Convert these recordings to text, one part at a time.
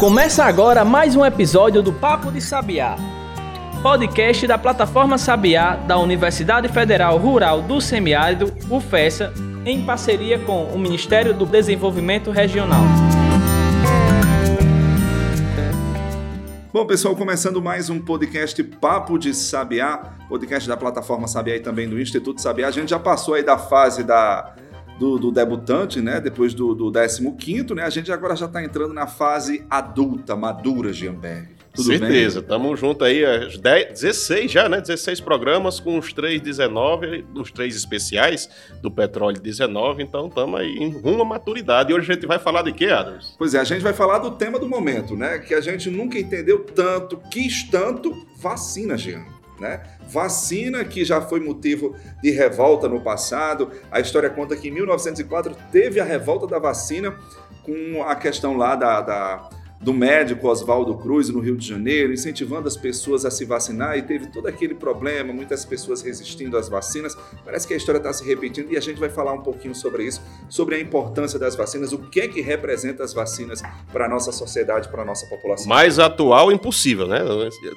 Começa agora mais um episódio do Papo de Sabiá, podcast da plataforma Sabiá da Universidade Federal Rural do Semiárido, UFESA, em parceria com o Ministério do Desenvolvimento Regional. Bom, pessoal, começando mais um podcast Papo de Sabiá, podcast da plataforma Sabiá e também do Instituto Sabiá. A gente já passou aí da fase da do, do debutante, né? Depois do, do 15, né? A gente agora já está entrando na fase adulta, madura, Gianberg. Tudo Certeza, estamos juntos aí, 10, 16 já, né? 16 programas com os três 19, os três especiais do Petróleo 19, então estamos aí em rumo à maturidade. E hoje a gente vai falar de quê, Adams? Pois é, a gente vai falar do tema do momento, né? Que a gente nunca entendeu tanto, quis tanto, vacina, Jean né? Vacina que já foi motivo de revolta no passado. A história conta que em 1904 teve a revolta da vacina com a questão lá da, da do médico Oswaldo Cruz no Rio de Janeiro, incentivando as pessoas a se vacinar e teve todo aquele problema, muitas pessoas resistindo às vacinas. Parece que a história está se repetindo e a gente vai falar um pouquinho sobre isso, sobre a importância das vacinas, o que é que representa as vacinas para a nossa sociedade, para a nossa população. Mais atual impossível, né?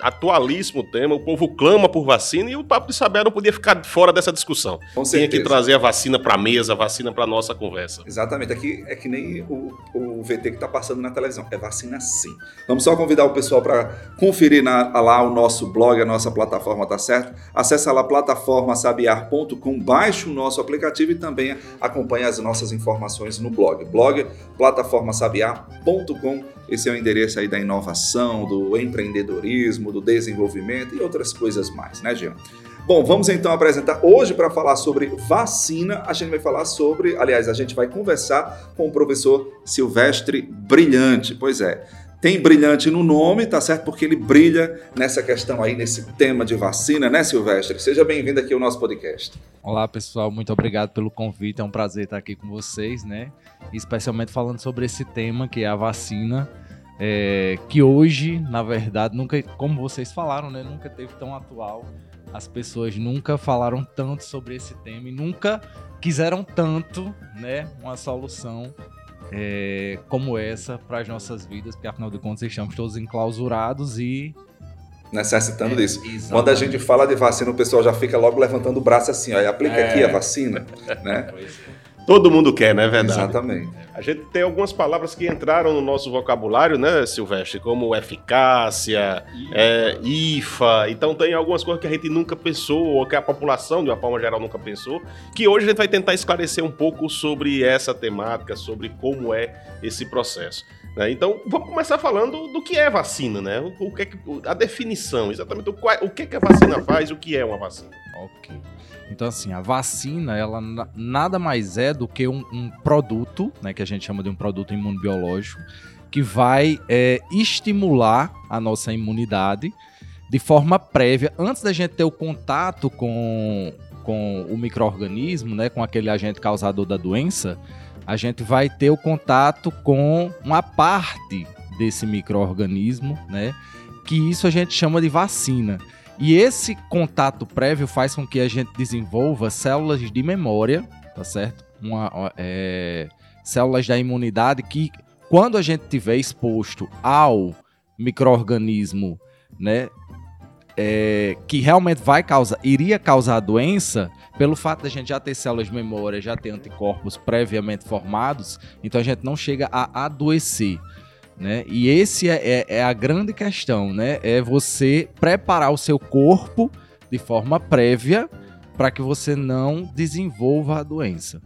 Atualíssimo o tema, o povo clama por vacina e o Papo de Saber não podia ficar fora dessa discussão. Com Tinha que trazer a vacina para a mesa, a vacina para a nossa conversa. Exatamente, aqui é que nem o, o VT que está passando na televisão, é vacina assim. Vamos só convidar o pessoal para conferir na, lá o nosso blog, a nossa plataforma, tá certo? Acesse lá plataformasabiar.com, baixe o nosso aplicativo e também acompanhe as nossas informações no blog. Blog plataformasabiar.com. Esse é o endereço aí da inovação, do empreendedorismo, do desenvolvimento e outras coisas mais, né, Jean? Bom, vamos então apresentar hoje para falar sobre vacina. A gente vai falar sobre, aliás, a gente vai conversar com o professor Silvestre Brilhante. Pois é, tem brilhante no nome, tá certo? Porque ele brilha nessa questão aí, nesse tema de vacina, né, Silvestre? Seja bem-vindo aqui ao nosso podcast. Olá, pessoal, muito obrigado pelo convite. É um prazer estar aqui com vocês, né? Especialmente falando sobre esse tema que é a vacina. É, que hoje, na verdade, nunca, como vocês falaram, né, nunca teve tão atual as pessoas nunca falaram tanto sobre esse tema e nunca quiseram tanto, né, uma solução é, como essa para as nossas vidas, porque afinal de contas estamos todos enclausurados e necessitando é, disso. Exatamente. Quando a gente fala de vacina, o pessoal já fica logo levantando o braço assim, ó, aplica é. aqui a vacina, né? Pois é. Todo mundo quer, não é verdade? Exatamente. A gente tem algumas palavras que entraram no nosso vocabulário, né, Silvestre? Como eficácia, é, IFA. Então tem algumas coisas que a gente nunca pensou, ou que a população, de uma forma geral, nunca pensou, que hoje a gente vai tentar esclarecer um pouco sobre essa temática, sobre como é esse processo. Né? Então, vamos começar falando do que é vacina, né? O, que é que, a definição, exatamente o, o que, é que a vacina faz, o que é uma vacina. Ok. Então, assim, a vacina, ela nada mais é do que um, um produto, né, que a gente chama de um produto imunobiológico, que vai é, estimular a nossa imunidade de forma prévia, antes da gente ter o contato com, com o microorganismo, né, com aquele agente causador da doença, a gente vai ter o contato com uma parte desse microorganismo, né, que isso a gente chama de vacina. E esse contato prévio faz com que a gente desenvolva células de memória, tá certo? Uma, é, células da imunidade que, quando a gente tiver exposto ao microorganismo, né, é, que realmente vai causar, iria causar doença, pelo fato da gente já ter células de memória, já ter anticorpos previamente formados, então a gente não chega a adoecer. Né? E esse é, é, é, a grande questão, né? É você preparar o seu corpo de forma prévia para que você não desenvolva a doença.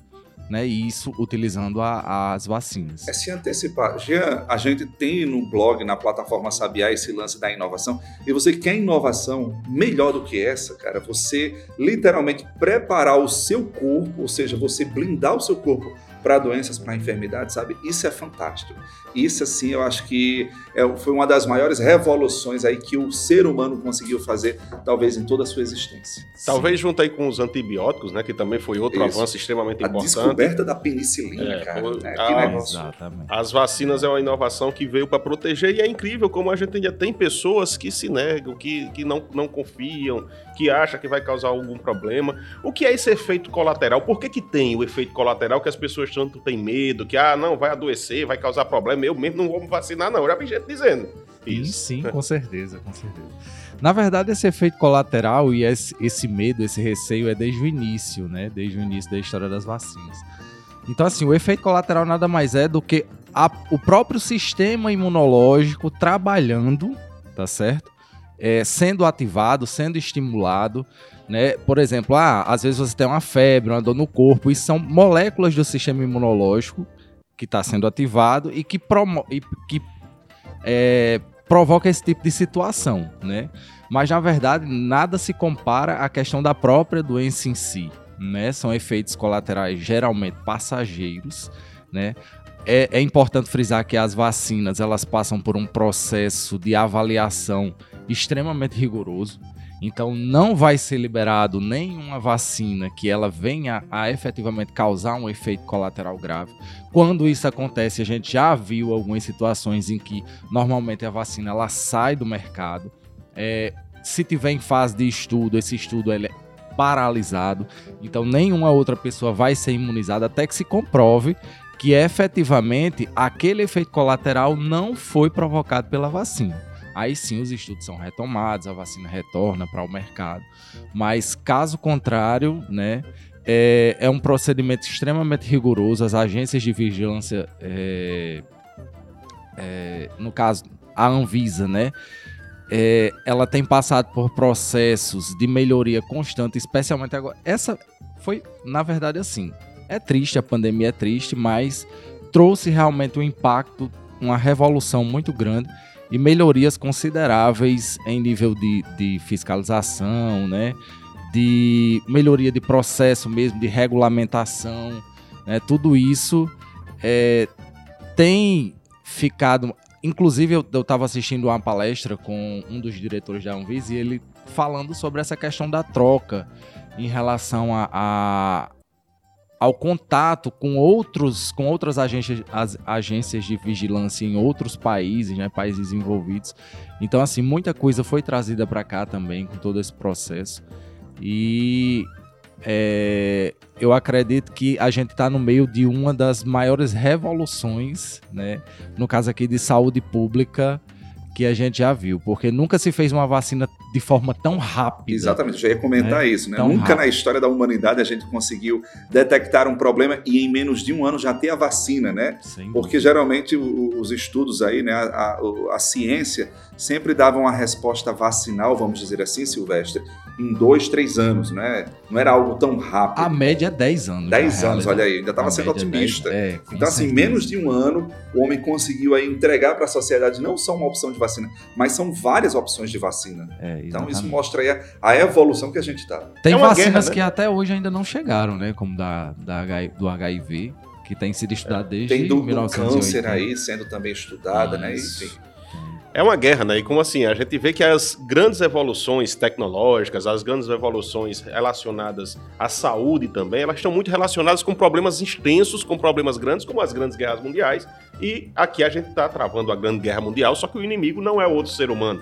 Né, e isso utilizando a, as vacinas. É se antecipar. Jean, a gente tem no blog, na plataforma Sabiá, esse lance da inovação. E você quer inovação melhor do que essa, cara? Você literalmente preparar o seu corpo, ou seja, você blindar o seu corpo para doenças, para enfermidades, sabe? Isso é fantástico. Isso, assim, eu acho que é, foi uma das maiores revoluções aí que o ser humano conseguiu fazer, talvez em toda a sua existência. Talvez junto aí com os antibióticos, né? Que também foi outro Isso. avanço extremamente a importante. A descoberta da penicilina, é, cara. Né? A, Exatamente. As vacinas é uma inovação que veio para proteger e é incrível como a gente ainda tem pessoas que se negam, que, que não, não confiam, que acham que vai causar algum problema. O que é esse efeito colateral? Por que, que tem o efeito colateral que as pessoas tanto tem medo, que, ah, não, vai adoecer, vai causar problema, eu mesmo não vou me vacinar, não. Eu já vi gente dizendo. Isso. Sim, sim, com certeza, com certeza. Na verdade, esse efeito colateral e esse, medo, esse receio é desde o início, né? Desde o início da história das vacinas. Então, assim, o efeito colateral nada mais é do que a, o próprio sistema imunológico trabalhando, tá certo? É, sendo ativado, sendo estimulado, né? Por exemplo, ah, às vezes você tem uma febre, uma dor no corpo, isso são moléculas do sistema imunológico que está sendo ativado e que, promo e que é, provoca esse tipo de situação, né? Mas na verdade nada se compara à questão da própria doença em si, né? São efeitos colaterais geralmente passageiros, né? É, é importante frisar que as vacinas elas passam por um processo de avaliação extremamente rigoroso. Então não vai ser liberado nenhuma vacina que ela venha a efetivamente causar um efeito colateral grave. Quando isso acontece, a gente já viu algumas situações em que normalmente a vacina ela sai do mercado. É, se tiver em fase de estudo, esse estudo ele é paralisado. Então nenhuma outra pessoa vai ser imunizada até que se comprove que efetivamente aquele efeito colateral não foi provocado pela vacina aí sim os estudos são retomados, a vacina retorna para o mercado. Mas caso contrário, né, é, é, um procedimento extremamente rigoroso. As agências de vigilância, é, é, no caso a Anvisa, né, é, ela tem passado por processos de melhoria constante, especialmente agora. Essa foi, na verdade, assim. É triste, a pandemia é triste, mas trouxe realmente um impacto, uma revolução muito grande e melhorias consideráveis em nível de, de fiscalização, né? de melhoria de processo mesmo, de regulamentação. Né? Tudo isso é, tem ficado. Inclusive, eu estava assistindo uma palestra com um dos diretores da Anvisa e ele falando sobre essa questão da troca em relação a, a ao contato com outros com outras agências, as, agências de vigilância em outros países, né, países envolvidos. Então assim, muita coisa foi trazida para cá também com todo esse processo. E é, eu acredito que a gente está no meio de uma das maiores revoluções, né, no caso aqui de saúde pública que a gente já viu, porque nunca se fez uma vacina de forma tão rápida. Exatamente, eu já ia comentar né? isso, né? Tão nunca rápido. na história da humanidade a gente conseguiu detectar um problema e em menos de um ano já ter a vacina, né? Sim. Porque geralmente os estudos aí, né, a, a, a ciência sempre davam uma resposta vacinal, vamos dizer assim, Silvestre, em dois, três anos, né? Não era algo tão rápido. A média é 10 anos. 10 anos, olha aí, ainda estava sendo é otimista. 10, é, então, assim, menos de um ano, o homem conseguiu aí entregar para a sociedade não só uma opção de vacina, mas são várias opções de vacina. É, então, isso mostra aí a, a, evolução que a gente está. Tem é vacinas guerra, né? que até hoje ainda não chegaram, né? Como da, da do HIV, que tem sido estudado desde Tem do, 1980. do câncer aí sendo também estudada, né? Enfim. É uma guerra, né? E como assim? A gente vê que as grandes evoluções tecnológicas, as grandes evoluções relacionadas à saúde também, elas estão muito relacionadas com problemas extensos, com problemas grandes, como as grandes guerras mundiais. E aqui a gente está travando a grande guerra mundial, só que o inimigo não é outro ser humano.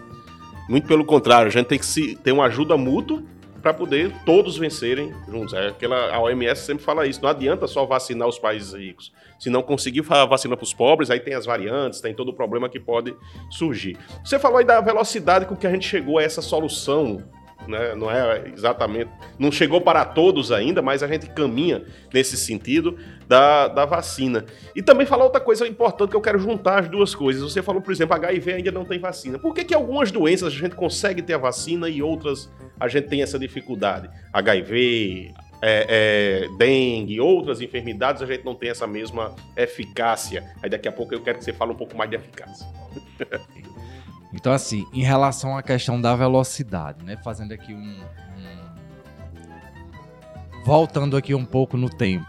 Muito pelo contrário, a gente tem que se, ter uma ajuda mútua para poder todos vencerem juntos. É aquela, a OMS sempre fala isso. Não adianta só vacinar os países ricos. Se não conseguir vacina para os pobres, aí tem as variantes, tem todo o problema que pode surgir. Você falou aí da velocidade com que a gente chegou a essa solução né? não é exatamente, não chegou para todos ainda, mas a gente caminha nesse sentido da, da vacina. E também falar outra coisa importante que eu quero juntar as duas coisas. Você falou, por exemplo, HIV ainda não tem vacina. Por que, que algumas doenças a gente consegue ter a vacina e outras a gente tem essa dificuldade? HIV, é, é, dengue, outras enfermidades, a gente não tem essa mesma eficácia. Aí daqui a pouco eu quero que você fale um pouco mais de eficácia. Então, assim, em relação à questão da velocidade, né? Fazendo aqui um. um... Voltando aqui um pouco no tempo.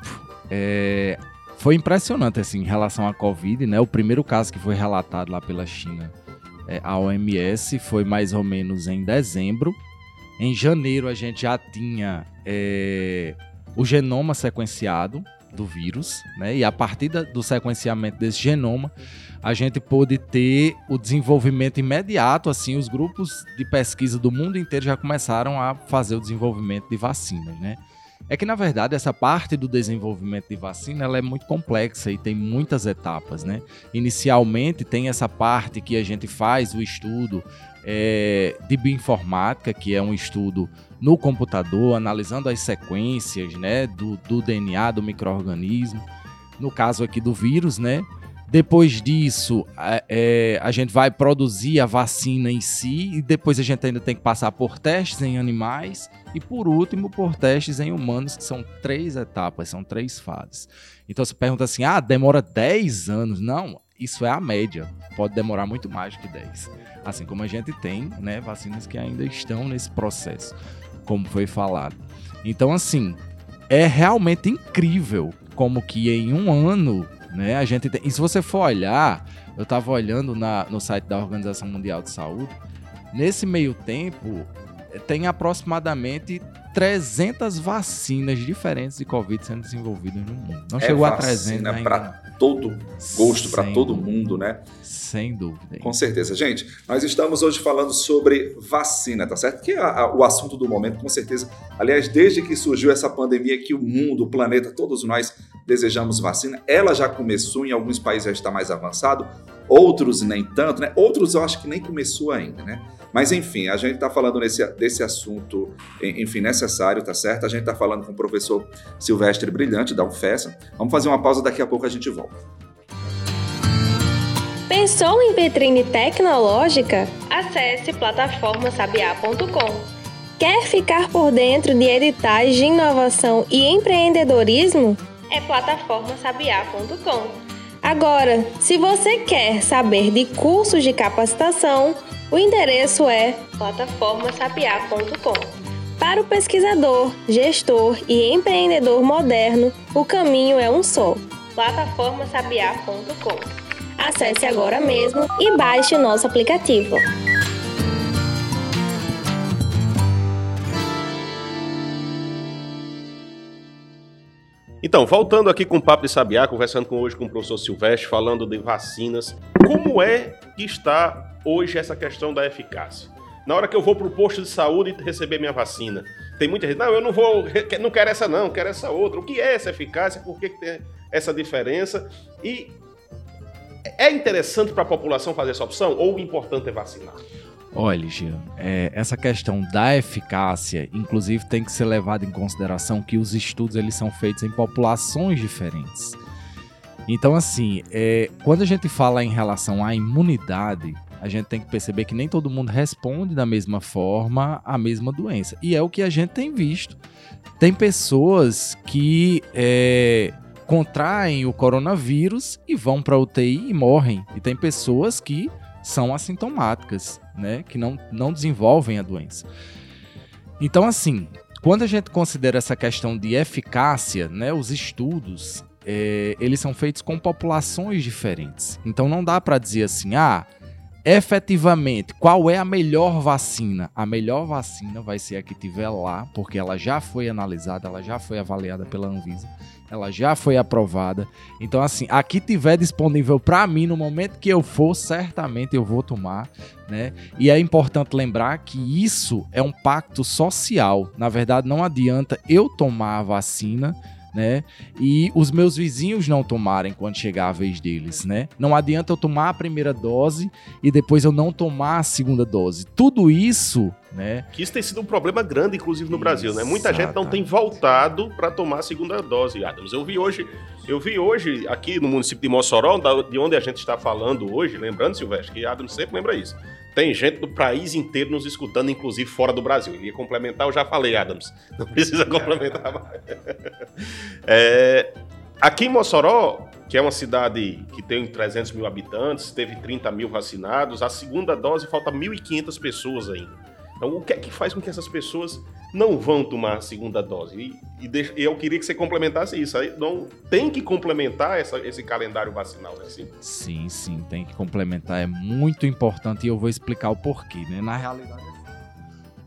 É... Foi impressionante, assim, em relação à Covid, né? O primeiro caso que foi relatado lá pela China, é, a OMS, foi mais ou menos em dezembro. Em janeiro, a gente já tinha é, o genoma sequenciado do vírus, né? E a partir da, do sequenciamento desse genoma, a gente pôde ter o desenvolvimento imediato, assim, os grupos de pesquisa do mundo inteiro já começaram a fazer o desenvolvimento de vacinas, né? É que, na verdade, essa parte do desenvolvimento de vacina ela é muito complexa e tem muitas etapas, né? Inicialmente, tem essa parte que a gente faz o estudo é, de bioinformática, que é um estudo no computador, analisando as sequências né, do, do DNA do microorganismo. No caso aqui do vírus, né? Depois disso, é, a gente vai produzir a vacina em si e depois a gente ainda tem que passar por testes em animais e por último por testes em humanos, que são três etapas, são três fases. Então você pergunta assim: "Ah, demora 10 anos?". Não, isso é a média. Pode demorar muito mais que 10. Assim como a gente tem, né, vacinas que ainda estão nesse processo, como foi falado. Então assim, é realmente incrível como que em um ano né? A gente tem... E se você for olhar, eu estava olhando na, no site da Organização Mundial de Saúde, nesse meio tempo tem aproximadamente 300 vacinas diferentes de Covid sendo desenvolvidas no mundo. Não é chegou a 300 ainda. para todo gosto, para todo dúvida. mundo, né? Sem dúvida. Com certeza. Gente, nós estamos hoje falando sobre vacina, tá certo? Que é a, a, o assunto do momento, com certeza. Aliás, desde que surgiu essa pandemia que o mundo, o planeta, todos nós desejamos vacina. Ela já começou, em alguns países já está mais avançado, outros nem tanto, né? Outros eu acho que nem começou ainda, né? Mas enfim, a gente está falando nesse, desse assunto, enfim, necessário, tá certo? A gente está falando com o professor Silvestre Brilhante, da UFESA. Vamos fazer uma pausa, daqui a pouco a gente volta. Pensou em vitrine tecnológica? Acesse plataformasabiá.com. Quer ficar por dentro de editais de inovação e empreendedorismo? É plataformasabiá.com. Agora, se você quer saber de cursos de capacitação, o endereço é plataformasapiá.com. Para o pesquisador, gestor e empreendedor moderno, o caminho é um só: plataformasabiá.com. Acesse agora mesmo e baixe o nosso aplicativo. Então, voltando aqui com o Papo de Sabiá, conversando com, hoje com o professor Silvestre, falando de vacinas. Como é que está hoje essa questão da eficácia? Na hora que eu vou para o posto de saúde e receber minha vacina, tem muita gente, não, eu não vou, não quero essa não, quero essa outra. O que é essa eficácia? Por que, que tem essa diferença? E é interessante para a população fazer essa opção ou o importante é vacinar? Olha, Jean, é, essa questão da eficácia, inclusive, tem que ser levada em consideração que os estudos eles são feitos em populações diferentes. Então, assim, é, quando a gente fala em relação à imunidade, a gente tem que perceber que nem todo mundo responde da mesma forma à mesma doença. E é o que a gente tem visto. Tem pessoas que é, contraem o coronavírus e vão para UTI e morrem. E tem pessoas que são assintomáticas, né, que não, não desenvolvem a doença. Então, assim, quando a gente considera essa questão de eficácia, né, os estudos, é, eles são feitos com populações diferentes. Então, não dá para dizer assim, ah, efetivamente, qual é a melhor vacina? A melhor vacina vai ser a que tiver lá, porque ela já foi analisada, ela já foi avaliada pela Anvisa ela já foi aprovada. Então, assim, aqui tiver disponível para mim no momento que eu for, certamente eu vou tomar, né? E é importante lembrar que isso é um pacto social. Na verdade, não adianta eu tomar a vacina né? E os meus vizinhos não tomarem quando chegar a vez deles, né? Não adianta eu tomar a primeira dose e depois eu não tomar a segunda dose. Tudo isso, né? Que isso tem sido um problema grande, inclusive no Brasil, né? Muita gente não tem voltado para tomar a segunda dose, Adams. Eu vi hoje, eu vi hoje aqui no município de Mossoró, de onde a gente está falando hoje, lembrando, Silvestre, que Adams sempre lembra isso. Tem gente do país inteiro nos escutando, inclusive fora do Brasil. Ia complementar, eu já falei, Adams. Não precisa complementar mais. É, aqui em Mossoró, que é uma cidade que tem 300 mil habitantes, teve 30 mil vacinados, a segunda dose falta 1.500 pessoas ainda. Então, o que é que faz com que essas pessoas não vão tomar a segunda dose? E, e, deixa, eu queria que você complementasse isso. Não tem que complementar essa, esse calendário vacinal, né? Sim? sim, tem que complementar. É muito importante e eu vou explicar o porquê, né? Na realidade, é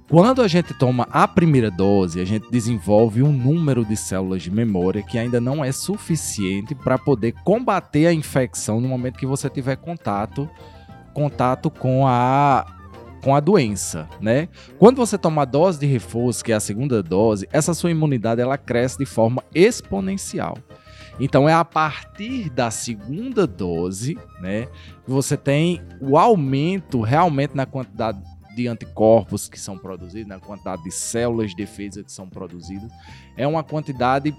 quando a gente toma a primeira dose, a gente desenvolve um número de células de memória que ainda não é suficiente para poder combater a infecção no momento que você tiver contato contato com a com a doença, né? Quando você toma a dose de reforço, que é a segunda dose, essa sua imunidade ela cresce de forma exponencial. Então é a partir da segunda dose, né, que você tem o aumento realmente na quantidade de anticorpos que são produzidos, na quantidade de células de defesa que são produzidas. É uma quantidade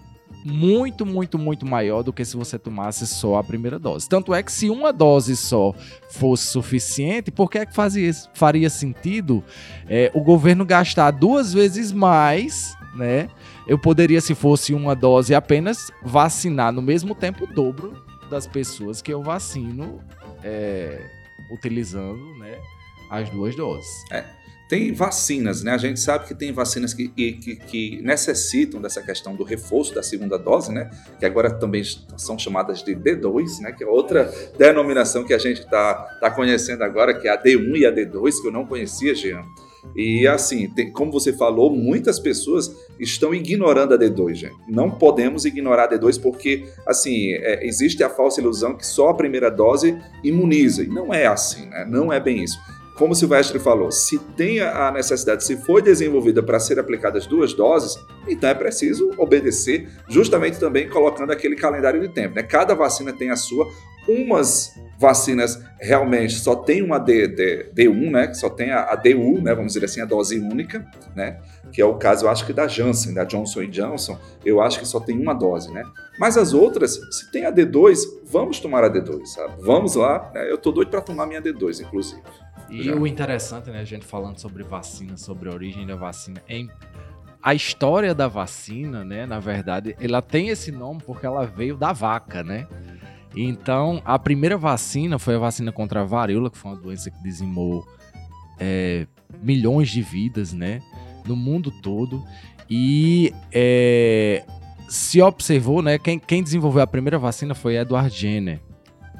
muito, muito, muito maior do que se você tomasse só a primeira dose. Tanto é que se uma dose só fosse suficiente, por que é que fazia, faria sentido é, o governo gastar duas vezes mais, né? Eu poderia, se fosse uma dose apenas, vacinar no mesmo tempo o dobro das pessoas que eu vacino é, utilizando, né? As duas doses. É. Tem vacinas, né? A gente sabe que tem vacinas que, que, que, necessitam dessa questão do reforço da segunda dose, né? Que agora também são chamadas de D2, né? Que é outra denominação que a gente está tá conhecendo agora, que é a D1 e a D2, que eu não conhecia, Jean. E assim, tem, como você falou, muitas pessoas estão ignorando a D2, gente. Não podemos ignorar a D2 porque, assim, é, existe a falsa ilusão que só a primeira dose imuniza. E não é assim, né? Não é bem isso como o Silvestre falou, se tem a necessidade, se foi desenvolvida para ser aplicada as duas doses, então é preciso obedecer, justamente também colocando aquele calendário de tempo. Né? Cada vacina tem a sua, umas vacinas realmente só tem uma D, D, D1, né? Só tem a, a, DU, né? Vamos dizer assim, a dose única, né? Que é o caso, eu acho que da Janssen, da Johnson Johnson, eu acho que só tem uma dose, né? Mas as outras, se tem a D2, vamos tomar a D2, sabe? Vamos lá, né? Eu tô doido para tomar minha D2, inclusive. E Já. o interessante, né, a gente falando sobre vacina, sobre a origem da vacina, é a história da vacina, né, na verdade, ela tem esse nome porque ela veio da vaca, né? Então, a primeira vacina foi a vacina contra a varíola, que foi uma doença que dizimou é, milhões de vidas, né, no mundo todo. E é, se observou, né, quem, quem desenvolveu a primeira vacina foi Edward Jenner,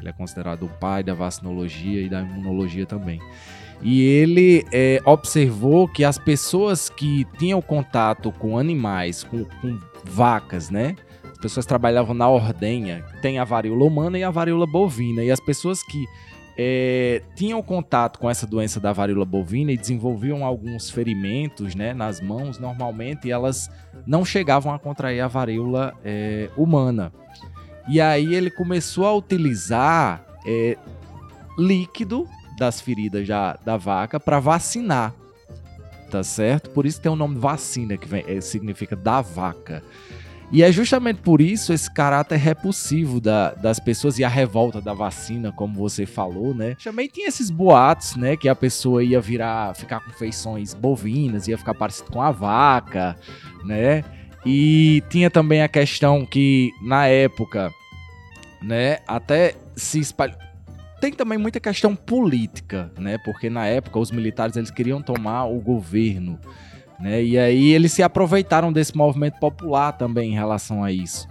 ele é considerado o pai da vacinologia e da imunologia também. E ele é, observou que as pessoas que tinham contato com animais, com, com vacas, né? As pessoas trabalhavam na ordenha, tem a varíola humana e a varíola bovina. E as pessoas que é, tinham contato com essa doença da varíola bovina e desenvolviam alguns ferimentos né, nas mãos, normalmente elas não chegavam a contrair a varíola é, humana. E aí ele começou a utilizar é, líquido das feridas já da vaca para vacinar. Tá certo? Por isso tem o nome vacina, que vem, é, significa da vaca. E é justamente por isso esse caráter repulsivo da, das pessoas e a revolta da vacina, como você falou, né? Também tinha esses boatos, né? Que a pessoa ia virar, ficar com feições bovinas, ia ficar parecido com a vaca, né? E tinha também a questão que, na época, né, até se espalhou. Tem também muita questão política, né? Porque na época os militares eles queriam tomar o governo, né? E aí eles se aproveitaram desse movimento popular também em relação a isso.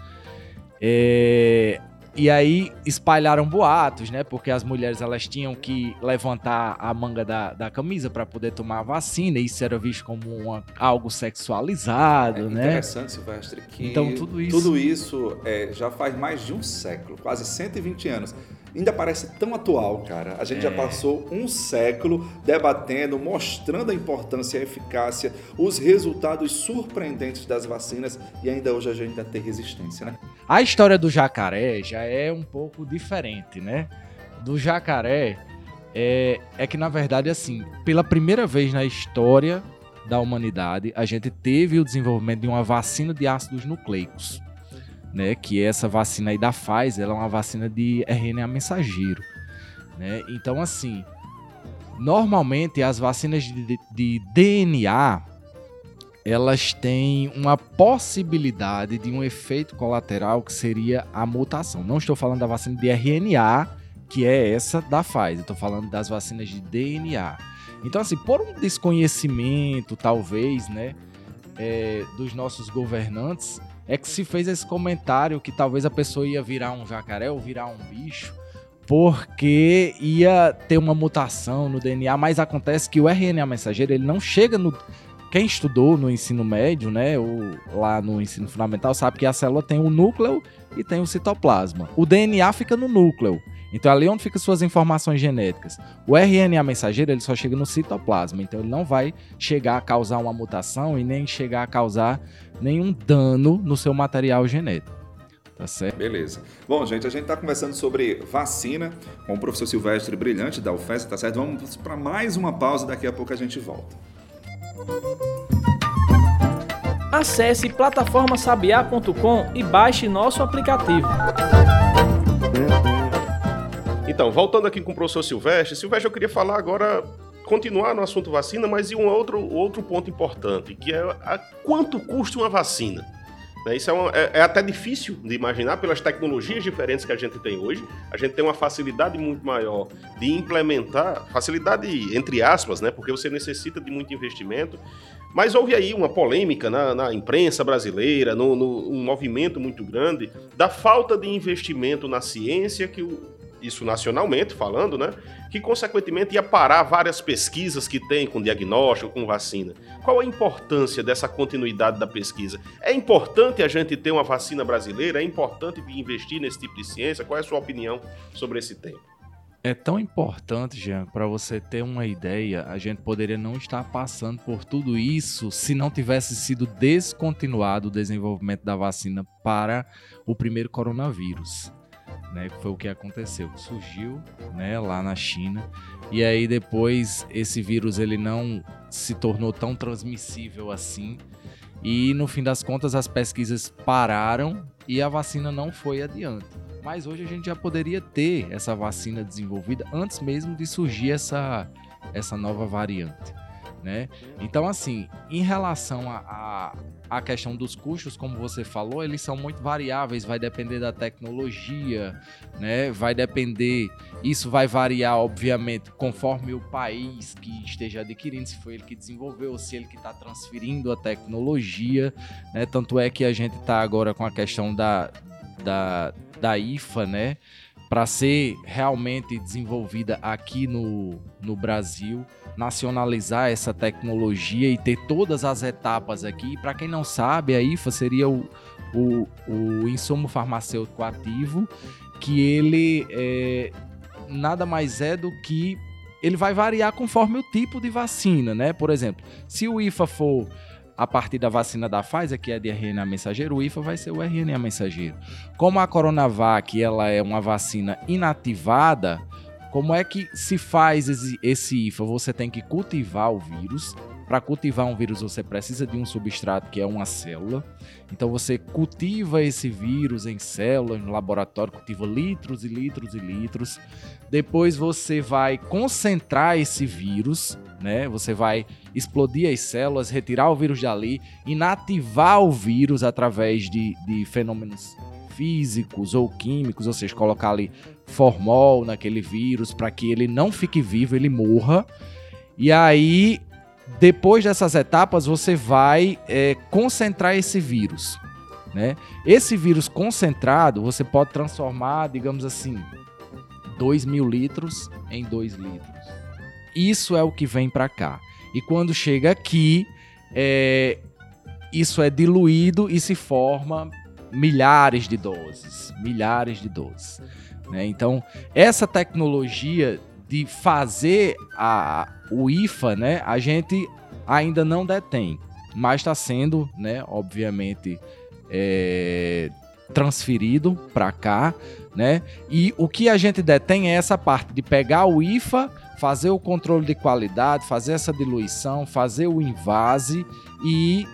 É, e aí espalharam boatos, né? Porque as mulheres elas tinham que levantar a manga da, da camisa para poder tomar a vacina. E isso era visto como uma, algo sexualizado, é né? Interessante, Silvestre, que então, tudo isso, tudo isso é, já faz mais de um século, quase 120 anos ainda parece tão atual, cara. A gente é. já passou um século debatendo, mostrando a importância e a eficácia, os resultados surpreendentes das vacinas e ainda hoje a gente ainda tem resistência, né? A história do jacaré já é um pouco diferente, né? Do jacaré é, é que, na verdade, assim, pela primeira vez na história da humanidade, a gente teve o desenvolvimento de uma vacina de ácidos nucleicos né? Que essa vacina aí da Pfizer, ela é uma vacina de RNA mensageiro, né? Então, assim, normalmente as vacinas de, de DNA elas têm uma possibilidade de um efeito colateral que seria a mutação. Não estou falando da vacina de RNA, que é essa da Pfizer, estou falando das vacinas de DNA. Então, assim, por um desconhecimento, talvez, né, é, dos nossos governantes, é que se fez esse comentário que talvez a pessoa ia virar um jacaré ou virar um bicho, porque ia ter uma mutação no DNA, mas acontece que o RNA mensageiro ele não chega no quem estudou no ensino médio, né, ou lá no ensino fundamental, sabe que a célula tem o núcleo e tem o citoplasma. O DNA fica no núcleo. Então ali onde ficam suas informações genéticas. O RNA mensageiro ele só chega no citoplasma, então ele não vai chegar a causar uma mutação e nem chegar a causar nenhum dano no seu material genético. Tá certo? Beleza. Bom, gente, a gente está conversando sobre vacina com o professor Silvestre Brilhante da UFES, tá certo? Vamos para mais uma pausa, daqui a pouco a gente volta. Acesse plataformasabiá.com e baixe nosso aplicativo. Então, voltando aqui com o professor Silvestre, Silvestre, eu queria falar agora, continuar no assunto vacina, mas e um outro, outro ponto importante, que é a quanto custa uma vacina. Né? Isso é, uma, é, é, até difícil de imaginar pelas tecnologias diferentes que a gente tem hoje. A gente tem uma facilidade muito maior de implementar, facilidade entre aspas, né? porque você necessita de muito investimento. Mas houve aí uma polêmica na, na imprensa brasileira, no, no, um movimento muito grande da falta de investimento na ciência que o, isso nacionalmente falando, né? Que consequentemente ia parar várias pesquisas que tem com diagnóstico, com vacina. Qual a importância dessa continuidade da pesquisa? É importante a gente ter uma vacina brasileira? É importante investir nesse tipo de ciência? Qual é a sua opinião sobre esse tema? É tão importante, Jean, para você ter uma ideia, a gente poderia não estar passando por tudo isso se não tivesse sido descontinuado o desenvolvimento da vacina para o primeiro coronavírus né? Foi o que aconteceu. Surgiu, né, lá na China. E aí depois esse vírus ele não se tornou tão transmissível assim. E no fim das contas as pesquisas pararam e a vacina não foi adiante. Mas hoje a gente já poderia ter essa vacina desenvolvida antes mesmo de surgir essa, essa nova variante né? Então, assim, em relação a, a, a, questão dos custos, como você falou, eles são muito variáveis, vai depender da tecnologia, né? Vai depender, isso vai variar, obviamente, conforme o país que esteja adquirindo, se foi ele que desenvolveu, se ele que está transferindo a tecnologia, né? Tanto é que a gente está agora com a questão da, da, da IFA, né? Para ser realmente desenvolvida aqui no, no Brasil nacionalizar essa tecnologia e ter todas as etapas aqui. Para quem não sabe, a IFA seria o, o, o insumo farmacêutico ativo, que ele é, nada mais é do que ele vai variar conforme o tipo de vacina, né? Por exemplo, se o IFA for a partir da vacina da Pfizer, que é de RNA mensageiro, o IFA vai ser o RNA mensageiro. Como a Coronavac ela é uma vacina inativada, como é que se faz esse, esse IFA? Você tem que cultivar o vírus. Para cultivar um vírus, você precisa de um substrato que é uma célula. Então você cultiva esse vírus em células, no laboratório, cultiva litros e litros e litros. Depois você vai concentrar esse vírus, né? Você vai explodir as células, retirar o vírus dali, inativar o vírus através de, de fenômenos físicos ou químicos, ou seja, colocar ali formol naquele vírus para que ele não fique vivo, ele morra. E aí, depois dessas etapas, você vai é, concentrar esse vírus. Né? Esse vírus concentrado, você pode transformar, digamos assim, 2 mil litros em 2 litros. Isso é o que vem para cá. E quando chega aqui, é, isso é diluído e se forma milhares de doses, milhares de doses. Né? Então, essa tecnologia de fazer a, o IFA, né, a gente ainda não detém, mas está sendo, né, obviamente, é, transferido para cá, né? E o que a gente detém é essa parte de pegar o IFA, fazer o controle de qualidade, fazer essa diluição, fazer o invase e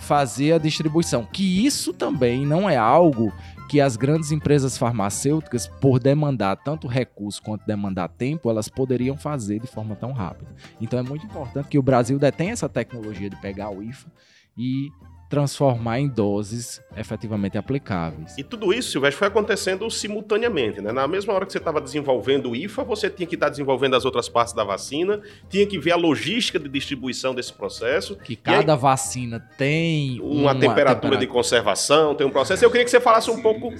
fazer a distribuição. Que isso também não é algo que as grandes empresas farmacêuticas, por demandar tanto recurso quanto demandar tempo, elas poderiam fazer de forma tão rápida. Então é muito importante que o Brasil detenha essa tecnologia de pegar o IFA e transformar em doses efetivamente aplicáveis. E tudo isso, Silvestre, foi acontecendo simultaneamente, né? Na mesma hora que você estava desenvolvendo o IFA, você tinha que estar desenvolvendo as outras partes da vacina, tinha que ver a logística de distribuição desse processo. Que cada aí, vacina tem uma, uma temperatura, temperatura, de conservação, tem um processo. Eu queria que você falasse um pouco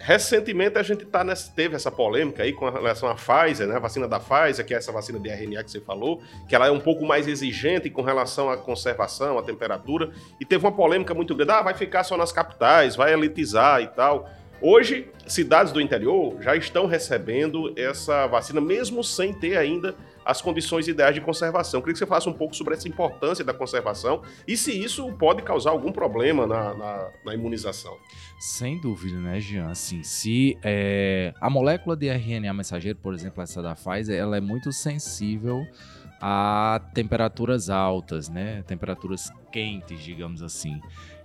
recentemente a gente tá nessa, teve essa polêmica aí com relação à Pfizer, né? A vacina da Pfizer, que é essa vacina de RNA que você falou, que ela é um pouco mais exigente com relação à conservação, à temperatura, e teve uma polêmica muito grande, ah, vai ficar só nas capitais, vai elitizar e tal. Hoje, cidades do interior já estão recebendo essa vacina, mesmo sem ter ainda as condições ideais de conservação. Queria que você falasse um pouco sobre essa importância da conservação e se isso pode causar algum problema na, na, na imunização. Sem dúvida, né, Jean? Assim, se é, a molécula de RNA mensageiro, por exemplo, essa da Pfizer, ela é muito sensível a temperaturas altas, né? Temperaturas quentes, digamos assim.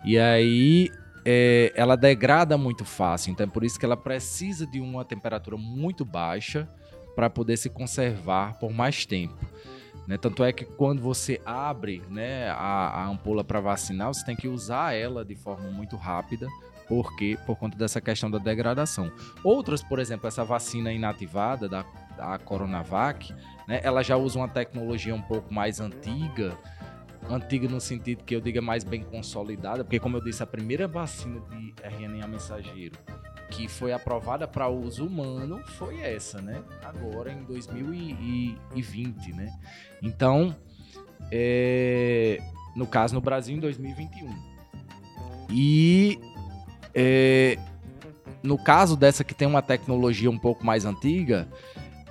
E aí é, ela degrada muito fácil, então é por isso que ela precisa de uma temperatura muito baixa para poder se conservar por mais tempo. Né? Tanto é que quando você abre né, a, a ampola para vacinar, você tem que usar ela de forma muito rápida, porque por conta dessa questão da degradação. Outras, por exemplo, essa vacina inativada da, da Coronavac, né, ela já usa uma tecnologia um pouco mais antiga, antiga no sentido que eu diga mais bem consolidada, porque como eu disse, a primeira vacina de RNA mensageiro que foi aprovada para uso humano foi essa, né? Agora em 2020, né? Então, é, no caso no Brasil em 2021. E é, no caso dessa que tem uma tecnologia um pouco mais antiga,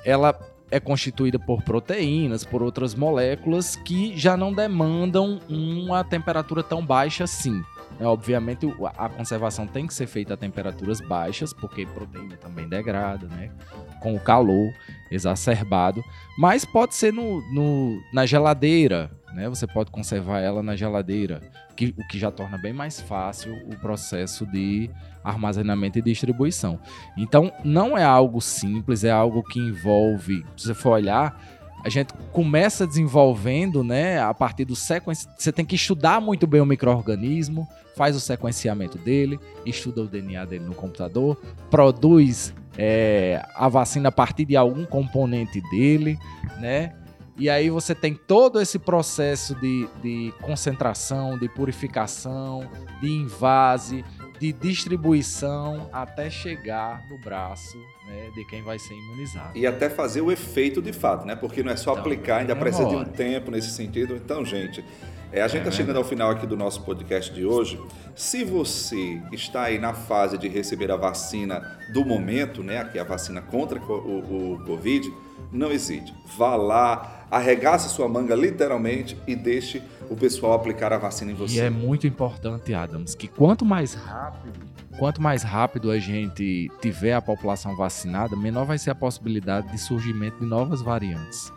ela é constituída por proteínas, por outras moléculas que já não demandam uma temperatura tão baixa assim. É, obviamente, a conservação tem que ser feita a temperaturas baixas, porque proteína também degrada, né? Com o calor exacerbado. Mas pode ser no, no, na geladeira, né? Você pode conservar ela na geladeira, que, o que já torna bem mais fácil o processo de armazenamento e distribuição. Então, não é algo simples, é algo que envolve, se você for olhar, a gente começa desenvolvendo, né, a partir do sequência, você tem que estudar muito bem o microorganismo, faz o sequenciamento dele, estuda o DNA dele no computador, produz é, a vacina a partir de algum componente dele, né? E aí você tem todo esse processo de, de concentração, de purificação, de invase, de distribuição até chegar no braço né, de quem vai ser imunizado. E até fazer o efeito de fato, né? Porque não é só então, aplicar, ainda precisa de um tempo nesse sentido. Então, gente, é, a gente está é chegando ao final aqui do nosso podcast de hoje. Se você está aí na fase de receber a vacina do momento, né, aqui a vacina contra o, o Covid, não hesite. Vá lá, arregace sua manga literalmente e deixe o pessoal aplicar a vacina em você. E é muito importante, Adams, que quanto mais rápido, quanto mais rápido a gente tiver a população vacinada, menor vai ser a possibilidade de surgimento de novas variantes.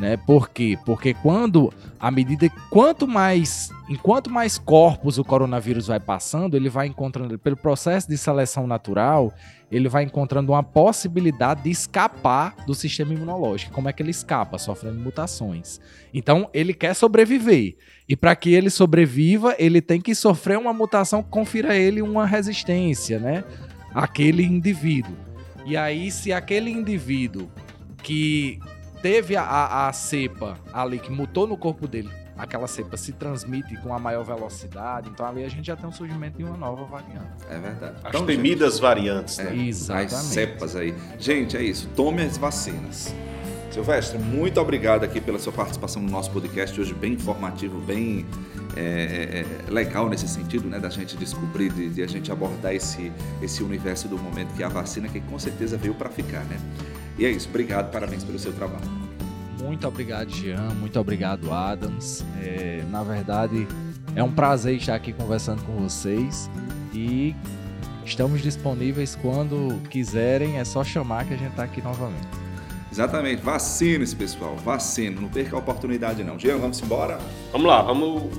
Né? Por quê? Porque quando, à medida quanto mais, enquanto mais corpos o coronavírus vai passando, ele vai encontrando, pelo processo de seleção natural, ele vai encontrando uma possibilidade de escapar do sistema imunológico. Como é que ele escapa? Sofrendo mutações. Então, ele quer sobreviver. E para que ele sobreviva, ele tem que sofrer uma mutação que confira a ele uma resistência, né? Aquele indivíduo. E aí, se aquele indivíduo que teve a, a, a cepa ali que mutou no corpo dele, aquela cepa se transmite com a maior velocidade, então ali a gente já tem um surgimento de uma nova variante. É verdade. As então, temidas gente, variantes, né? É, Exatamente. As cepas aí. Gente, é isso. Tome as vacinas. Silvestre, muito obrigado aqui pela sua participação no nosso podcast hoje, bem informativo, bem é, é, é, legal nesse sentido, né, da gente descobrir, de, de, a gente abordar esse, esse universo do momento que é a vacina, que com certeza veio para ficar, né? E é isso, obrigado, parabéns pelo seu trabalho. Muito obrigado, Jean, muito obrigado, Adams. É, na verdade, é um prazer estar aqui conversando com vocês e estamos disponíveis quando quiserem, é só chamar que a gente está aqui novamente. Exatamente, vacine-se, pessoal, vacina, não perca a oportunidade não. Jean, vamos embora? Vamos lá, vamos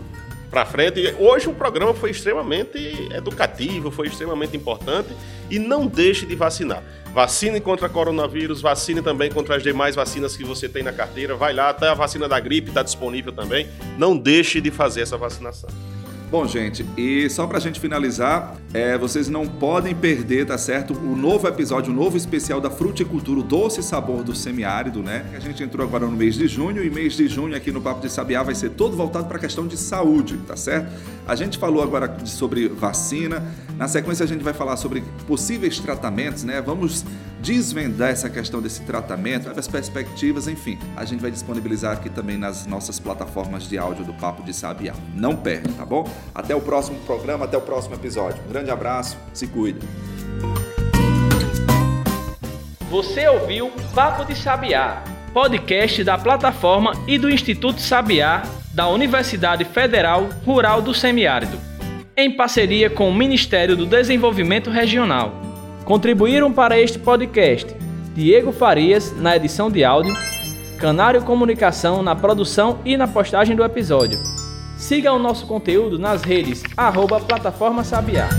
para frente. Hoje o programa foi extremamente educativo, foi extremamente importante e não deixe de vacinar. Vacine contra coronavírus, vacine também contra as demais vacinas que você tem na carteira. Vai lá, até a vacina da gripe está disponível também. Não deixe de fazer essa vacinação. Bom, gente, e só pra gente finalizar, é, vocês não podem perder, tá certo? O novo episódio, o novo especial da fruticultura, o doce sabor do semiárido, né? A gente entrou agora no mês de junho e mês de junho aqui no Papo de Sabiá vai ser todo voltado para a questão de saúde, tá certo? A gente falou agora sobre vacina, na sequência a gente vai falar sobre possíveis tratamentos, né? Vamos desvendar essa questão desse tratamento, as perspectivas, enfim. A gente vai disponibilizar aqui também nas nossas plataformas de áudio do Papo de Sabiá. Não perde, tá bom? Até o próximo programa, até o próximo episódio. Um grande abraço, se cuida. Você ouviu Papo de Sabiá, podcast da plataforma e do Instituto Sabiá da Universidade Federal Rural do Semiárido, em parceria com o Ministério do Desenvolvimento Regional. Contribuíram para este podcast Diego Farias na edição de áudio, Canário Comunicação na produção e na postagem do episódio. Siga o nosso conteúdo nas redes arroba Plataforma Sabiá.